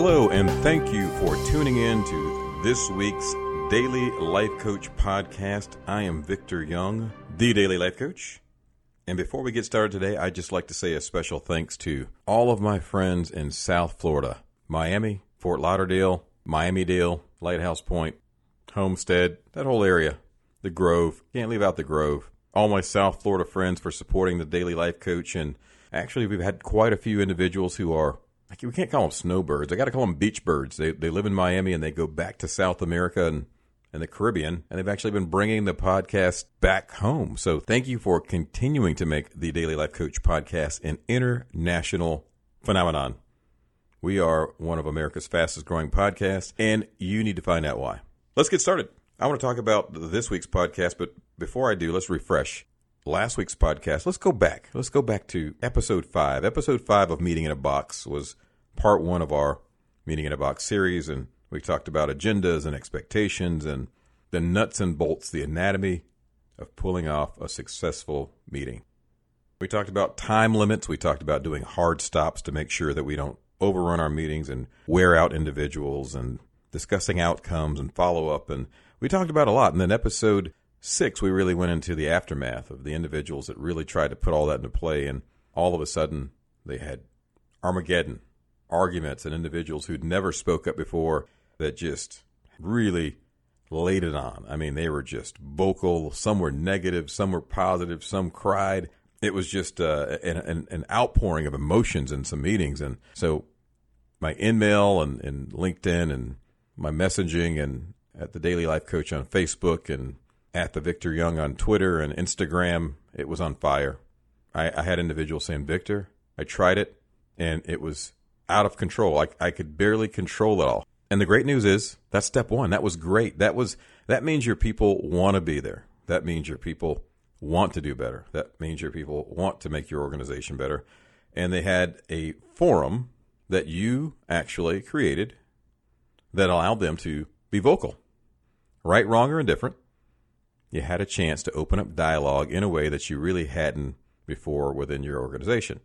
Hello, and thank you for tuning in to this week's Daily Life Coach podcast. I am Victor Young, the Daily Life Coach. And before we get started today, I'd just like to say a special thanks to all of my friends in South Florida Miami, Fort Lauderdale, Miami-Dade, Lighthouse Point, Homestead, that whole area, the Grove. Can't leave out the Grove. All my South Florida friends for supporting the Daily Life Coach. And actually, we've had quite a few individuals who are we can't call them snowbirds. I got to call them beach birds. They they live in Miami and they go back to South America and and the Caribbean, and they've actually been bringing the podcast back home. So thank you for continuing to make the Daily Life Coach podcast an international phenomenon. We are one of America's fastest growing podcasts, and you need to find out why. Let's get started. I want to talk about this week's podcast, but before I do, let's refresh last week's podcast, let's go back. Let's go back to episode five. Episode five of Meeting in a Box was part one of our Meeting in a Box series, and we talked about agendas and expectations and the nuts and bolts, the anatomy of pulling off a successful meeting. We talked about time limits. We talked about doing hard stops to make sure that we don't overrun our meetings and wear out individuals and discussing outcomes and follow up. And we talked about a lot. And then episode six, we really went into the aftermath of the individuals that really tried to put all that into play. And all of a sudden, they had Armageddon arguments and individuals who'd never spoke up before that just really laid it on. I mean, they were just vocal. Some were negative, some were positive, some cried. It was just uh, an, an, an outpouring of emotions in some meetings. And so my email and, and LinkedIn and my messaging and at the Daily Life Coach on Facebook and at the Victor Young on Twitter and Instagram, it was on fire. I, I had individuals saying, Victor, I tried it and it was out of control. I, I could barely control it all. And the great news is that's step one. That was great. That was that means your people want to be there. That means your people want to do better. That means your people want to make your organization better. And they had a forum that you actually created that allowed them to be vocal. Right, wrong, or indifferent you had a chance to open up dialogue in a way that you really hadn't before within your organization.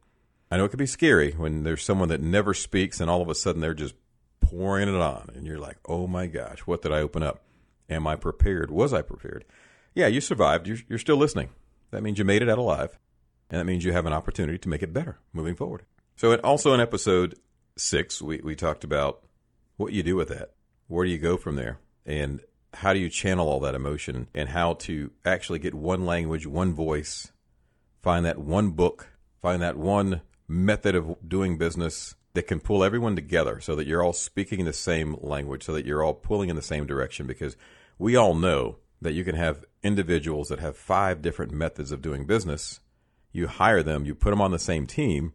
I know it can be scary when there's someone that never speaks and all of a sudden they're just pouring it on and you're like, "Oh my gosh, what did I open up? Am I prepared? Was I prepared?" Yeah, you survived. You're, you're still listening. That means you made it out alive, and that means you have an opportunity to make it better moving forward. So, also in episode six, we, we talked about what you do with that. Where do you go from there? And how do you channel all that emotion and how to actually get one language, one voice, find that one book, find that one method of doing business that can pull everyone together so that you're all speaking the same language, so that you're all pulling in the same direction. Because we all know that you can have individuals that have five different methods of doing business. You hire them, you put them on the same team,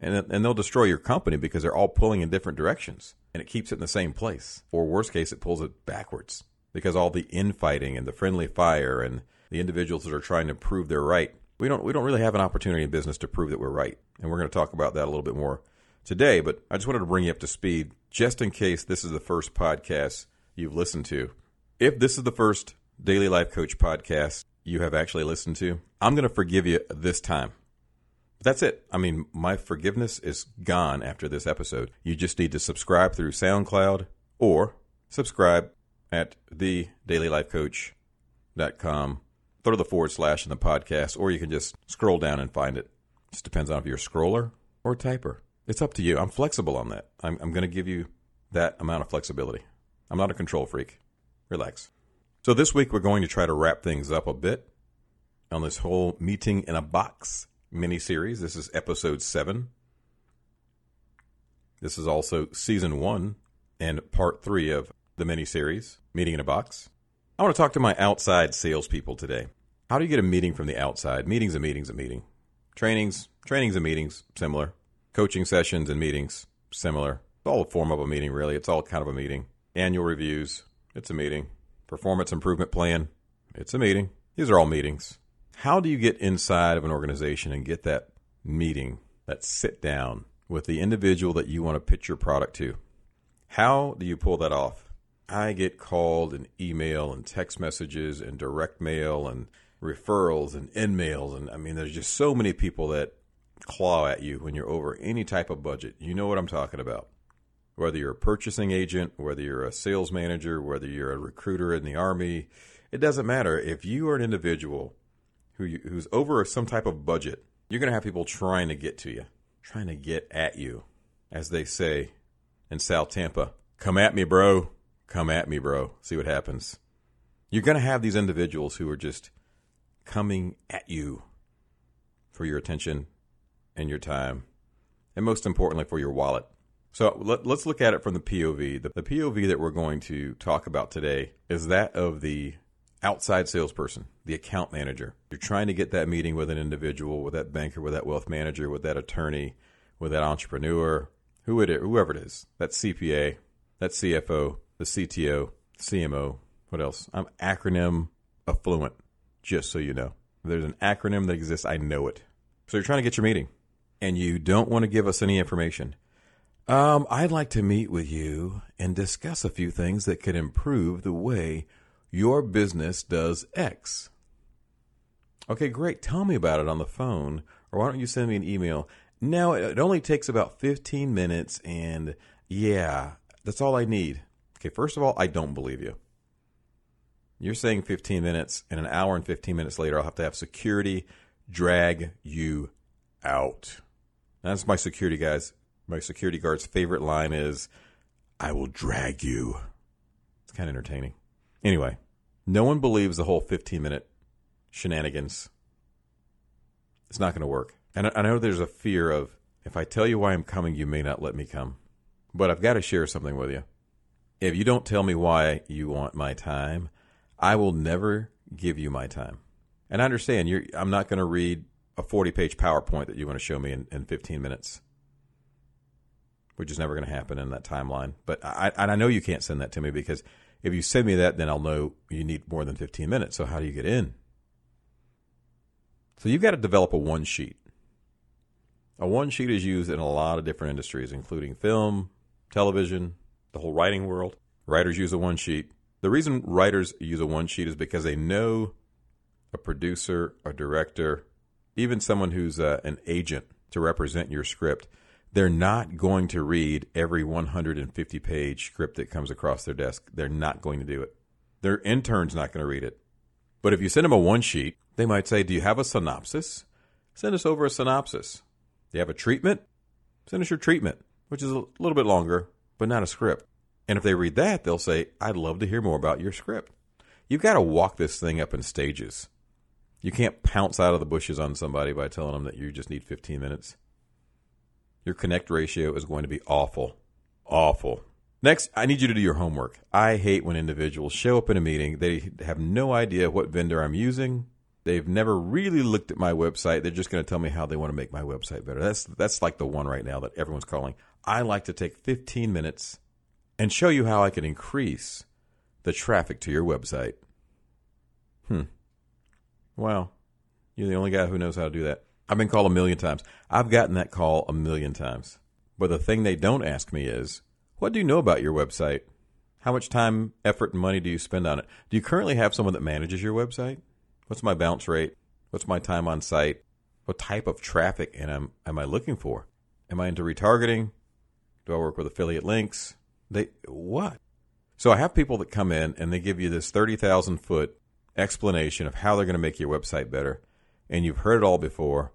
and, and they'll destroy your company because they're all pulling in different directions and it keeps it in the same place. Or worst case, it pulls it backwards because all the infighting and the friendly fire and the individuals that are trying to prove they're right, we don't we don't really have an opportunity in business to prove that we're right. And we're going to talk about that a little bit more today, but I just wanted to bring you up to speed just in case this is the first podcast you've listened to. If this is the first Daily Life Coach podcast you have actually listened to, I'm going to forgive you this time. That's it. I mean, my forgiveness is gone after this episode. You just need to subscribe through SoundCloud or subscribe at thedailylifecoach.com. Throw the forward slash in the podcast, or you can just scroll down and find it. Just depends on if you're a scroller or a typer. It's up to you. I'm flexible on that. I'm, I'm going to give you that amount of flexibility. I'm not a control freak. Relax. So this week we're going to try to wrap things up a bit on this whole meeting in a box mini series. This is episode seven. This is also season one and part three of the mini series, Meeting in a Box. I want to talk to my outside salespeople today. How do you get a meeting from the outside? Meetings a meetings a meeting. Trainings, trainings and meetings, similar. Coaching sessions and meetings, similar. It's all a form of a meeting, really. It's all kind of a meeting. Annual reviews, it's a meeting. Performance improvement plan, it's a meeting. These are all meetings. How do you get inside of an organization and get that meeting, that sit down with the individual that you want to pitch your product to? How do you pull that off? I get called and email and text messages and direct mail and referrals and InMails. And I mean, there's just so many people that claw at you when you're over any type of budget. You know what I'm talking about. whether you're a purchasing agent, whether you're a sales manager, whether you're a recruiter in the army, it doesn't matter. If you are an individual who you, who's over some type of budget, you're going to have people trying to get to you, trying to get at you, as they say in South Tampa. Come at me, bro. Come at me, bro. See what happens. You're going to have these individuals who are just coming at you for your attention and your time, and most importantly, for your wallet. So let, us look at it from the POV. The, the POV that we're going to talk about today is that of the outside salesperson, the account manager. You're trying to get that meeting with an individual, with that banker, with that wealth manager, with that attorney, with that entrepreneur, who it is, whoever it is, that CPA, that CFO, the CTO, CMO, what else? I'm acronym affluent, just so you know. There's an acronym that exists, I know it. So you're trying to get your meeting, and you don't want to give us any information. Um, I'd like to meet with you and discuss a few things that could improve the way your business does X. Okay, great. Tell me about it on the phone, or why don't you send me an email? Now, it only takes about 15 minutes, and yeah, that's all I need. Okay, first of all, I don't believe you. You're saying 15 minutes, and an hour and 15 minutes later, I'll have to have security drag you out. That's my security guys. My security guard's favorite line is, I will drag you. It's kind of entertaining. Anyway, no one believes the whole 15 minute shenanigans. It's not going to work. And I know there's a fear of, if I tell you why I'm coming, you may not let me come. But I've got to share something with you. If you don't tell me why you want my time, I will never give you my time. And I understand you're, I'm not going to read a 40 page PowerPoint that you want to show me in, in 15 minutes, which is never going to happen in that timeline. But I, and I know you can't send that to me because if you send me that, then I'll know you need more than 15 minutes. So how do you get in? So you've got to develop a one sheet. A one sheet is used in a lot of different industries, including film, television, the whole writing world. Writers use a one sheet. The reason writers use a one sheet is because they know a producer, a director, even someone who's uh, an agent to represent your script, they're not going to read every 150 page script that comes across their desk. They're not going to do it. Their intern's not going to read it. But if you send them a one sheet, they might say, Do you have a synopsis? Send us over a synopsis. Do you have a treatment? Send us your treatment, which is a little bit longer, but not a script. And if they read that, they'll say, I'd love to hear more about your script. You've got to walk this thing up in stages. You can't pounce out of the bushes on somebody by telling them that you just need 15 minutes. Your connect ratio is going to be awful. Awful. Next, I need you to do your homework. I hate when individuals show up in a meeting, they have no idea what vendor I'm using. They've never really looked at my website. They're just going to tell me how they want to make my website better. That's that's like the one right now that everyone's calling. I like to take 15 minutes and show you how I can increase the traffic to your website. Hmm. Wow. You're the only guy who knows how to do that. I've been called a million times. I've gotten that call a million times. But the thing they don't ask me is, what do you know about your website? How much time, effort, and money do you spend on it? Do you currently have someone that manages your website? What's my bounce rate? What's my time on site? What type of traffic am, am I looking for? Am I into retargeting? Do I work with affiliate links? They what? So I have people that come in and they give you this 30,000 foot explanation of how they're going to make your website better. And you've heard it all before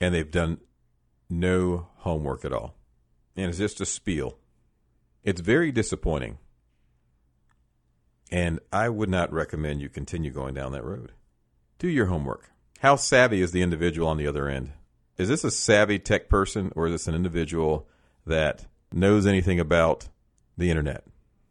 and they've done no homework at all. And it's just a spiel. It's very disappointing. And I would not recommend you continue going down that road. Do your homework. How savvy is the individual on the other end? Is this a savvy tech person or is this an individual that knows anything about the internet?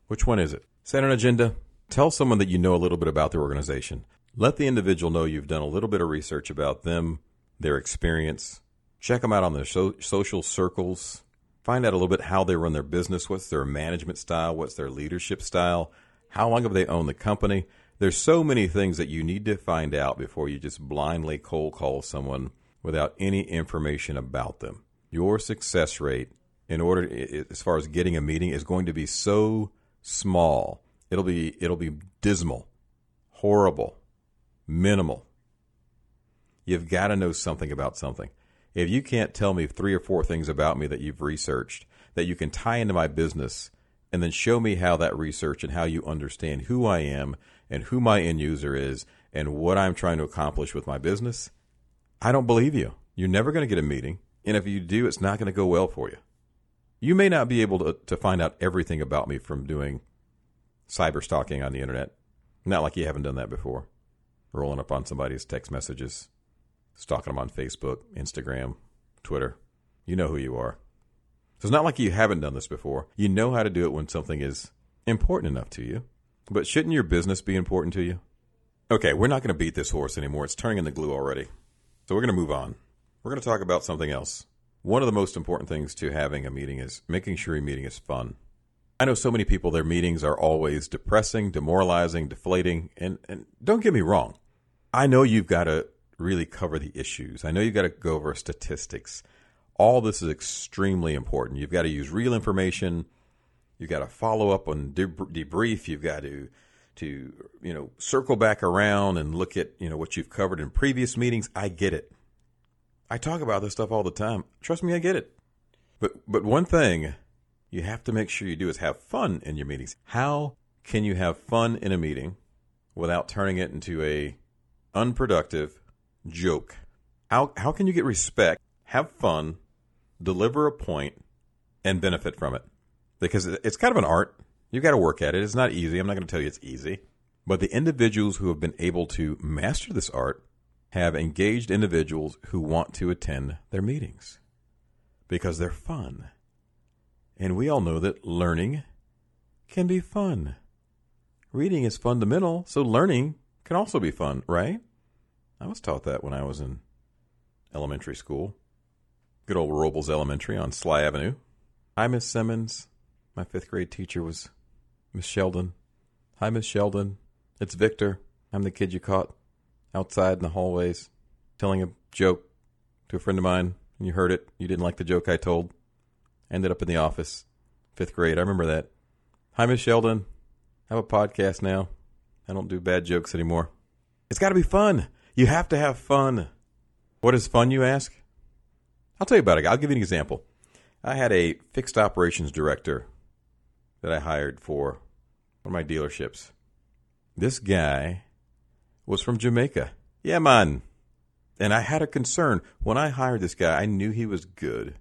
Which one is it? Set an agenda. Tell someone that you know a little bit about their organization. Let the individual know you've done a little bit of research about them, their experience. Check them out on their so- social circles. Find out a little bit how they run their business. What's their management style? What's their leadership style? How long have they owned the company? There's so many things that you need to find out before you just blindly cold call someone without any information about them. Your success rate in order as far as getting a meeting is going to be so small. It'll be it'll be dismal, horrible, minimal. You've got to know something about something. If you can't tell me three or four things about me that you've researched, that you can tie into my business and then show me how that research and how you understand who I am and who my end user is and what I'm trying to accomplish with my business, I don't believe you. You're never going to get a meeting. And if you do, it's not going to go well for you. You may not be able to, to find out everything about me from doing cyber stalking on the internet. Not like you haven't done that before. Rolling up on somebody's text messages, stalking them on Facebook, Instagram, Twitter. You know who you are. So it's not like you haven't done this before. You know how to do it when something is important enough to you. But shouldn't your business be important to you? Okay, we're not going to beat this horse anymore. It's turning in the glue already. So we're going to move on. We're going to talk about something else. One of the most important things to having a meeting is making sure your meeting is fun. I know so many people, their meetings are always depressing, demoralizing, deflating. And, and don't get me wrong. I know you've got to really cover the issues. I know you've got to go over statistics. All this is extremely important. You've got to use real information. You've got to follow up on debrief. You've got to to you know circle back around and look at you know what you've covered in previous meetings. I get it. I talk about this stuff all the time. Trust me, I get it. But but one thing you have to make sure you do is have fun in your meetings. How can you have fun in a meeting without turning it into a unproductive joke? How how can you get respect, have fun, deliver a point, and benefit from it? Because it's kind of an art. You've got to work at it. It's not easy. I'm not going to tell you it's easy. But the individuals who have been able to master this art have engaged individuals who want to attend their meetings because they're fun. And we all know that learning can be fun. Reading is fundamental, so learning can also be fun, right? I was taught that when I was in elementary school. Good old Robles Elementary on Sligh Avenue. Hi, Miss Simmons. My fifth grade teacher was Miss Sheldon. Hi, Miss Sheldon. It's Victor. I'm the kid you caught outside in the hallways telling a joke to a friend of mine, and you heard it. You didn't like the joke I told. Ended up in the office, fifth grade. I remember that. Hi, Miss Sheldon. I have a podcast now. I don't do bad jokes anymore. It's got to be fun. You have to have fun. What is fun, you ask? I'll tell you about it. I'll give you an example. I had a fixed operations director that I hired for one of my dealerships. This guy was from Jamaica. Yeah, man. And I had a concern. When I hired this guy, I knew he was good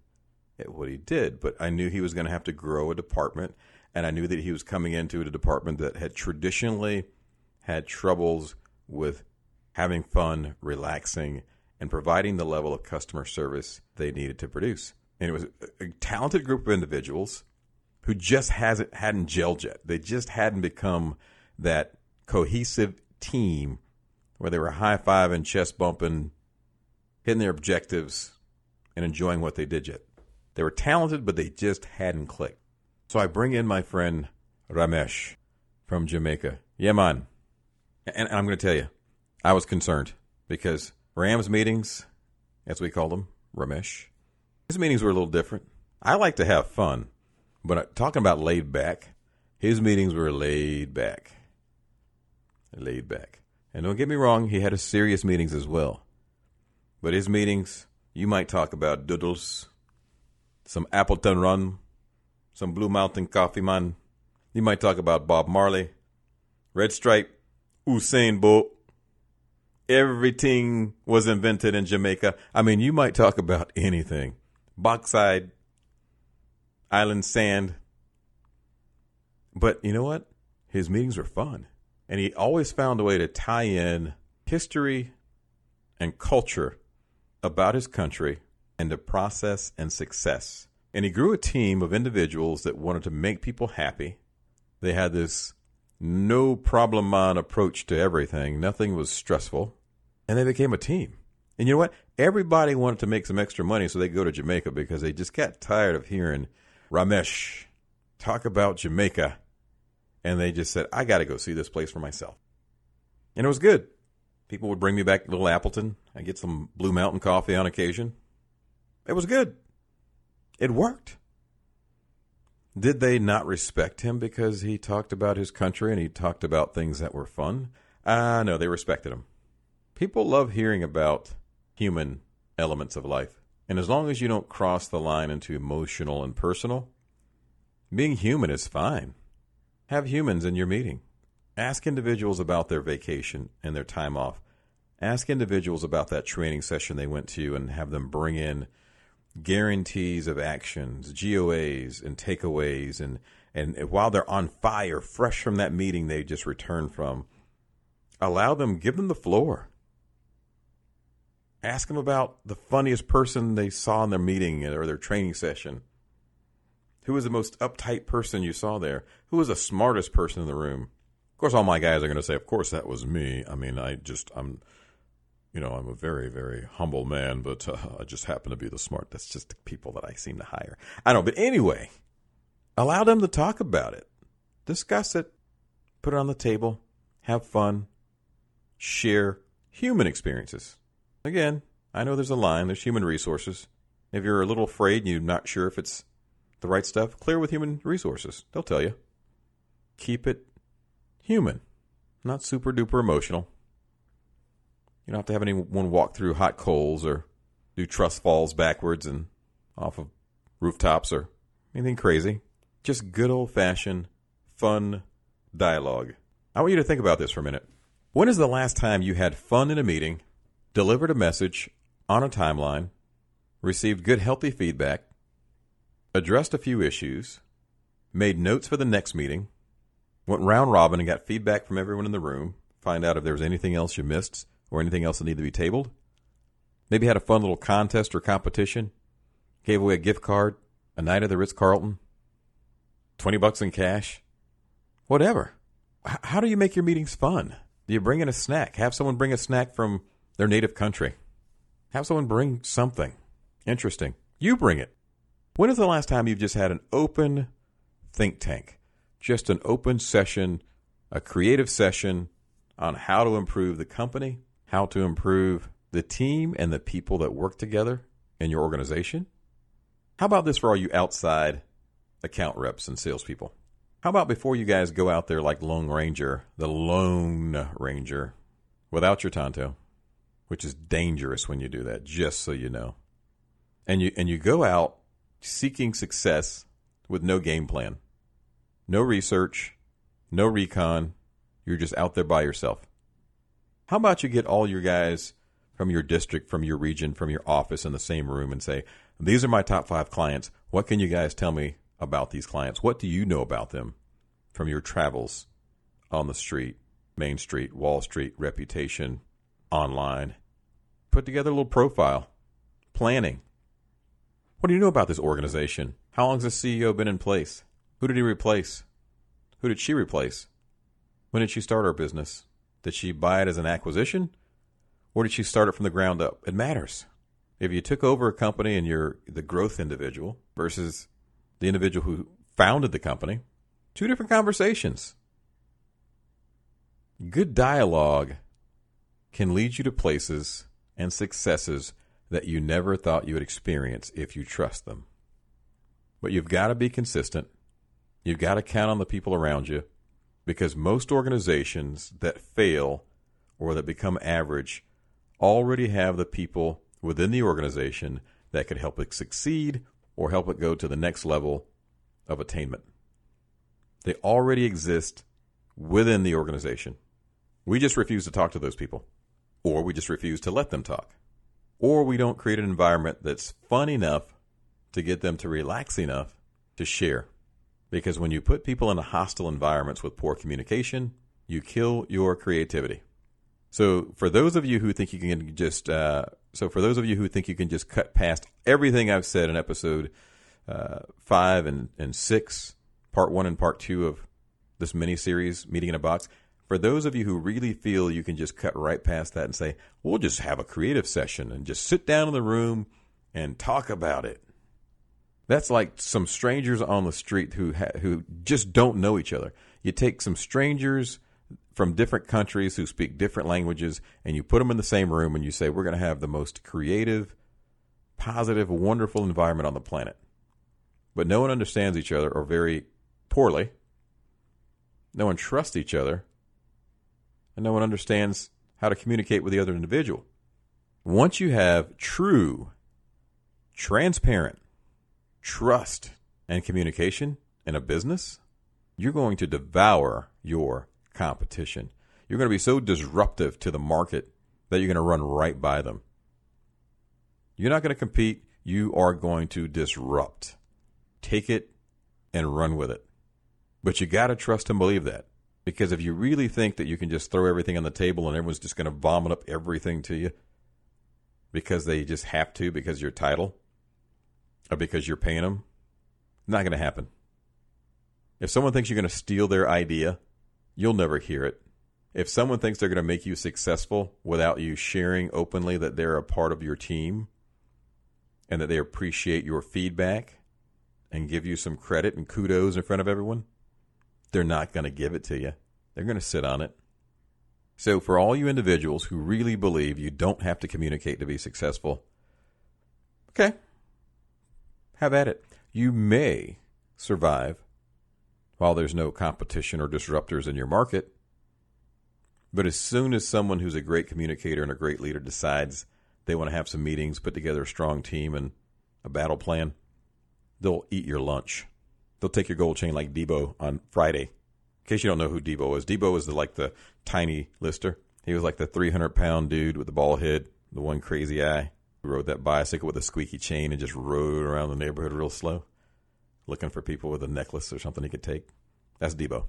at what he did, but I knew he was going to have to grow a department. And I knew that he was coming into a department that had traditionally had troubles with having fun, relaxing, and providing the level of customer service they needed to produce. And it was a talented group of individuals who just hasn't hadn't gelled yet. They just hadn't become that cohesive team where they were high fiving, chest bumping, hitting their objectives, and enjoying what they did yet. They were talented, but they just hadn't clicked. So I bring in my friend Ramesh from Jamaica. Yeah, man. And I'm going to tell you, I was concerned because Rams meetings, as we call them, Ramesh, his meetings were a little different. I like to have fun, but talking about laid back, his meetings were laid back. Laid back. And don't get me wrong, he had a serious meetings as well. But his meetings, you might talk about doodles, some Appleton Rum, some Blue Mountain Coffee Man. You might talk about Bob Marley, Red Stripe, Usain Bolt. Everything was invented in Jamaica. I mean, you might talk about anything. Bauxite, island sand. But you know what? His meetings were fun. And he always found a way to tie in history and culture about his country and the process and success. And he grew a team of individuals that wanted to make people happy. They had this no problem man approach to everything. Nothing was stressful. And they became a team. And you know what? Everybody wanted to make some extra money, so they go to Jamaica because they just got tired of hearing Ramesh talk about Jamaica. And they just said, I got to go see this place for myself. And it was good. People would bring me back to little Appleton. I get some Blue Mountain coffee on occasion. It was good. It worked. Did they not respect him because he talked about his country and he talked about things that were fun? Ah, uh, no, they respected him. People love hearing about human elements of life. And as long as you don't cross the line into emotional and personal, Being human is fine. Have humans in your meeting. Ask individuals about their vacation and their time off. Ask individuals about that training session they went to and have them bring in guarantees of actions, GOAs and takeaways and and while they're on fire, fresh from that meeting they just returned from, allow them, give them the floor. Ask them about the funniest person they saw in their meeting or their training session. Who was the most uptight person you saw there? Who was the smartest person in the room? Of course, all my guys are going to say, "Of course, that was me." I mean, I just, I'm, you know, I'm a very, very humble man, but uh, I just happen to be the smart. That's just the people that I seem to hire. I don't. But anyway, allow them to talk about it, discuss it, put it on the table, have fun, share human experiences. Again, I know there's a line, there's human resources. If you're a little afraid and you're not sure if it's the right stuff, clear with human resources. They'll tell you. Keep it human, not super duper emotional. You don't have to have anyone walk through hot coals or do trust falls backwards and off of rooftops or anything crazy. Just good old fashioned, fun dialogue. I want you to think about this for a minute. When is the last time you had fun in a meeting, delivered a message on a timeline, received good, healthy feedback, addressed a few issues, made notes for the next meeting, went round robin and got feedback from everyone in the room, find out if there was anything else you missed or anything else that needed to be tabled? Maybe had a fun little contest or competition, gave away a gift card, a night at the Ritz Carlton, 20 bucks in cash, whatever. H- how do you make your meetings fun? Do you bring in a snack? Have someone bring a snack from their native country. Have someone bring something interesting. You bring it. When is the last time you've just had an open think tank? Just an open session, a creative session on how to improve the company, how to improve the team and the people that work together in your organization? How about this for all you outside account reps and salespeople. How about before you guys go out there like Lone Ranger, the Lone Ranger, without your Tonto, which is dangerous when you do that, just so you know. And you and you go out seeking success with no game plan, no research, no recon. You're just out there by yourself. How about you get all your guys from your district, from your region, from your office in the same room and say, These are my top five clients. What can you guys tell me about these clients? What do you know about them from your travels on the street, Main Street, Wall Street, reputation, online? Put together a little profile, planning. What do you know about this organization? How long has the CEO been in place? Who did he replace? Who did she replace? When did she start her business? Did she buy it as an acquisition? Or did she start it from the ground up? It matters. If you took over a company and you're the growth individual versus the individual who founded the company. Two different conversations. Good dialogue can lead you to places and successes that you never thought you would experience if you trust them. But you've got to be consistent. You've got to count on the people around you because most organizations that fail or that become average already have the people within the organization that could help it succeed or help it go to the next level of attainment. They already exist within the organization. We just refuse to talk to those people, or we just refuse to let them talk, or we don't create an environment that's fun enough to get them to relax enough to share. Because when you put people in hostile environments with poor communication, you kill your creativity. So for those of you who think you can just uh, so for those of you who think you can just cut past everything I've said in episode uh, five and, and six, part one and part two of this mini series, Meeting in a Box, for those of you who really feel you can just cut right past that and say, we'll just have a creative session and just sit down in the room and talk about it. That's like some strangers on the street who ha- who just don't know each other. You take some strangers from different countries who speak different languages and you put them in the same room and you say we're going to have the most creative positive wonderful environment on the planet but no one understands each other or very poorly no one trusts each other and no one understands how to communicate with the other individual once you have true transparent trust and communication in a business, you're going to devour your competition. You're going to be so disruptive to the market that you're going to run right by them. You're not going to compete. You are going to disrupt. Take it and run with it. But you got to trust and believe that. Because if you really think that you can just throw everything on the table and everyone's just going to vomit up everything to you because they just have to because your title or because you're paying them, not going to happen. If someone thinks you're going to steal their idea, you'll never hear it. If someone thinks they're going to make you successful without you sharing openly that they're a part of your team and that they appreciate your feedback and give you some credit and kudos in front of everyone, they're not going to give it to you. They're going to sit on it. So, for all you individuals who really believe you don't have to communicate to be successful, okay, have at it. You may survive while there's no competition or disruptors in your market. But as soon as someone who's a great communicator and a great leader decides they want to have some meetings, put together a strong team and a battle plan, they'll eat your lunch. They'll take your gold chain like Debo on Friday. In case you don't know who Debo is, Debo is the, like the Tiny Lister. He was like the 300 pound dude with the bald head, the one crazy eye who rode that bicycle with a squeaky chain and just rode around the neighborhood real slow looking for people with a necklace or something he could take. That's Debo.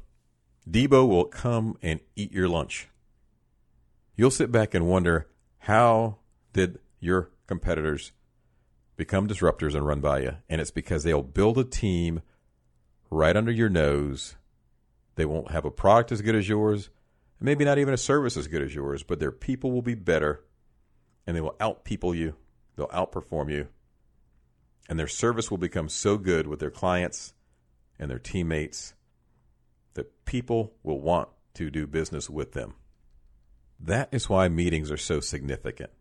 Debo will come and eat your lunch. You'll sit back and wonder how did your competitors become disruptors and run by you? And it's because they'll build a team right under your nose. They won't have a product as good as yours, maybe not even a service as good as yours, but their people will be better and they will outpeople you. They'll outperform you and their service will become so good with their clients and their teammates that people will want to do business with them. That is why meetings are so significant.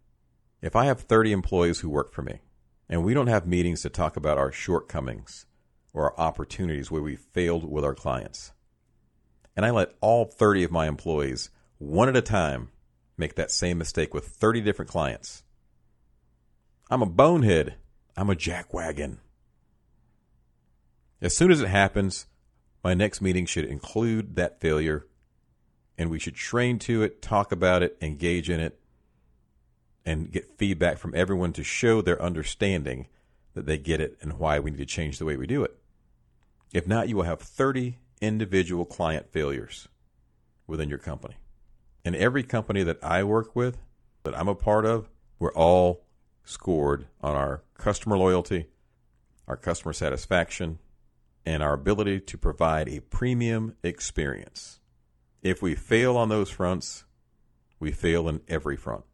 If I have 30 employees who work for me and we don't have meetings to talk about our shortcomings or opportunities where we failed with our clients, and I let all 30 of my employees, one at a time, make that same mistake with 30 different clients, I'm a bonehead I'm a jackwagon. As soon as it happens, my next meeting should include that failure, and we should train to it, talk about it, engage in it, and get feedback from everyone to show their understanding that they get it and why we need to change the way we do it. If not, you will have 30 individual client failures within your company. And every company that I work with, that I'm a part of, we're all scored on our customer loyalty, our customer satisfaction, and our ability to provide a premium experience. If we fail on those fronts, we fail in every front.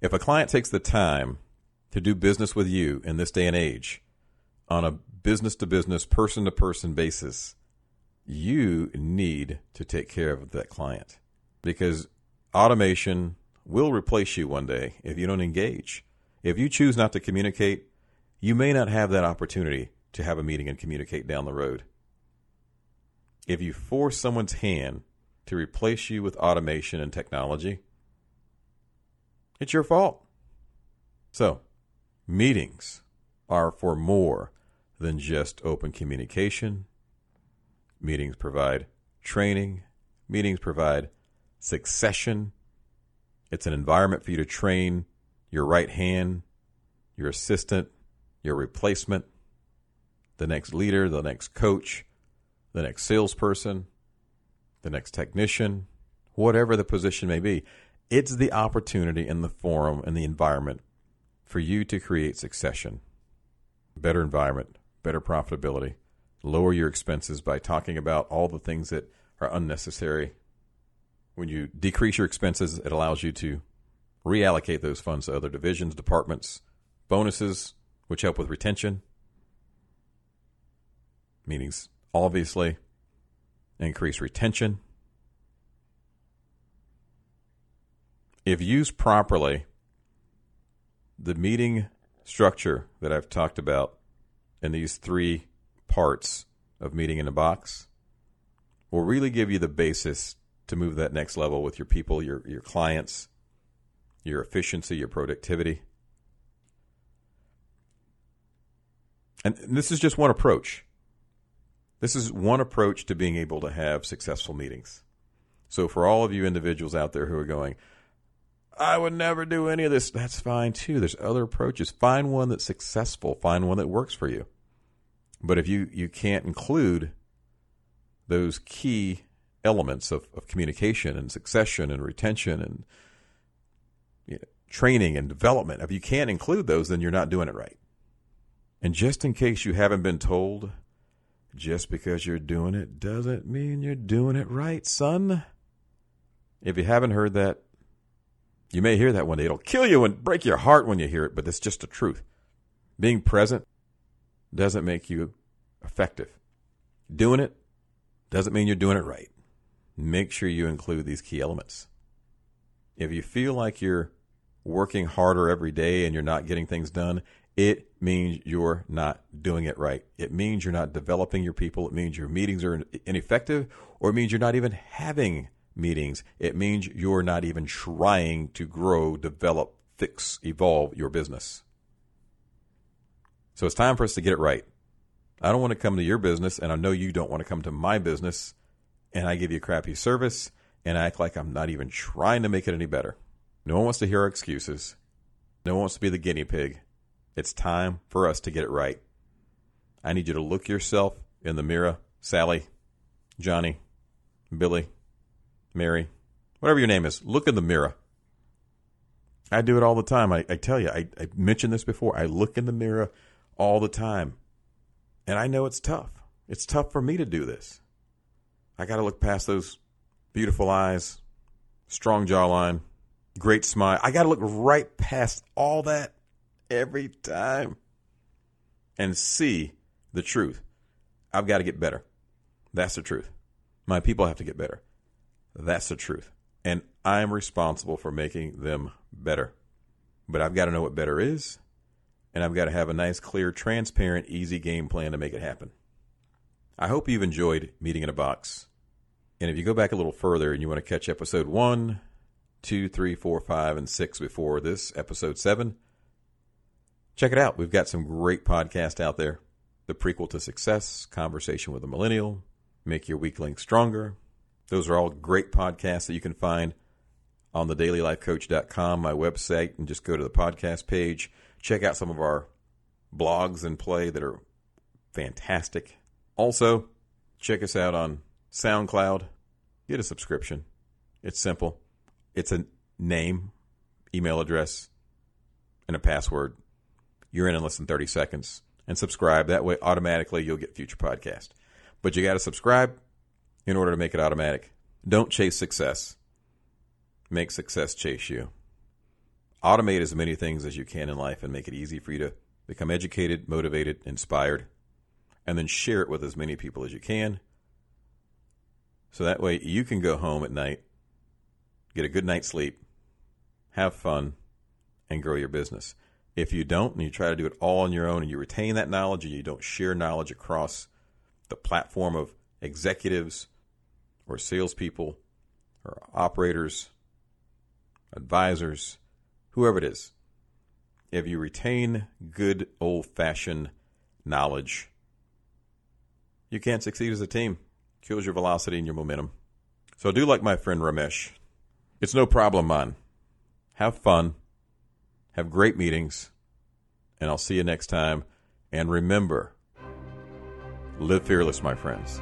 If a client takes the time to do business with you in this day and age on a business to business, person to person basis, you need to take care of that client because automation will replace you one day if you don't engage. If you choose not to communicate, you may not have that opportunity to have a meeting and communicate down the road. If you force someone's hand to replace you with automation and technology, it's your fault. So, meetings are for more than just open communication. Meetings provide training, meetings provide succession. It's an environment for you to train your right hand, your assistant, your replacement, the next leader, the next coach, the next salesperson, the next technician, whatever the position may be. It's the opportunity in the forum and the environment for you to create succession, better environment, better profitability, lower your expenses by talking about all the things that are unnecessary. When you decrease your expenses, it allows you to reallocate those funds to other divisions, departments, bonuses, which help with retention. Meetings, obviously, increase retention. If used properly, the meeting structure that I've talked about in these three parts of meeting in a box will really give you the basis to move that next level with your people, your your clients, your efficiency, your productivity. And this is just one approach. This is one approach to being able to have successful meetings. So, for all of you individuals out there who are going, I would never do any of this, that's fine too. There's other approaches. Find one that's successful, find one that works for you. But if you, you can't include those key elements of, of communication and succession and retention and you know, training and development, if you can't include those, then you're not doing it right. And just in case you haven't been told, just because you're doing it doesn't mean you're doing it right, son. If you haven't heard that, you may hear that one day. It'll kill you and break your heart when you hear it, but it's just the truth. Being present doesn't make you effective. Doing it doesn't mean you're doing it right. Make sure you include these key elements. If you feel like you're working harder every day and you're not getting things done, it means you're not doing it right. It means you're not developing your people. It means your meetings are ineffective, or it means you're not even having meetings, it means you're not even trying to grow, develop, fix, evolve your business. So it's time for us to get it right. I don't want to come to your business, and I know you don't want to come to my business, and I give you crappy service and act like I'm not even trying to make it any better. No one wants to hear our excuses. No one wants to be the guinea pig. It's time for us to get it right. I need you to look yourself in the mirror, Sally, Johnny, Billy, Mary, whatever your name is, look in the mirror. I do it all the time. I, I tell you, I, I mentioned this before. I look in the mirror all the time. And I know it's tough. It's tough for me to do this. I got to look past those beautiful eyes, strong jawline, great smile. I got to look right past all that every time and see the truth. I've got to get better. That's the truth. My people have to get better. That's the truth. And I'm responsible for making them better. But I've got to know what better is, and I've got to have a nice, clear, transparent, easy game plan to make it happen. I hope you've enjoyed Meeting in a Box. And if you go back a little further and you want to catch episode one, two, three, four, five, and six before this, episode seven, check it out. We've got some great podcasts out there. The prequel to Success, Conversation with a Millennial, Make Your Weak Link Stronger, those are all great podcasts that you can find on the dailylifecoach.com, my website, and just go to the podcast page. Check out some of our blogs and play that are fantastic. Also, check us out on SoundCloud. Get a subscription. It's simple. It's a name, email address, and a password. You're in in less than 30 seconds. And subscribe. That way, automatically, you'll get future podcasts. But you got to subscribe in order to make it automatic. Don't chase success. Make success chase you. Automate as many things as you can in life and make it easy for you to become educated, motivated, inspired, and then share it with as many people as you can. So that way you can go home at night, get a good night's sleep, have fun, and grow your business. If you don't and you try to do it all on your own and you retain that knowledge and you don't share knowledge across the platform of executives, or salespeople or operators, advisors, whoever it is, if you retain good old fashioned knowledge, you can't succeed as a team. Kills your velocity and your momentum. So do like my friend Ramesh. It's no problem, man. Have fun. Have great meetings. And I'll see you next time. And remember, live fearless, my friends.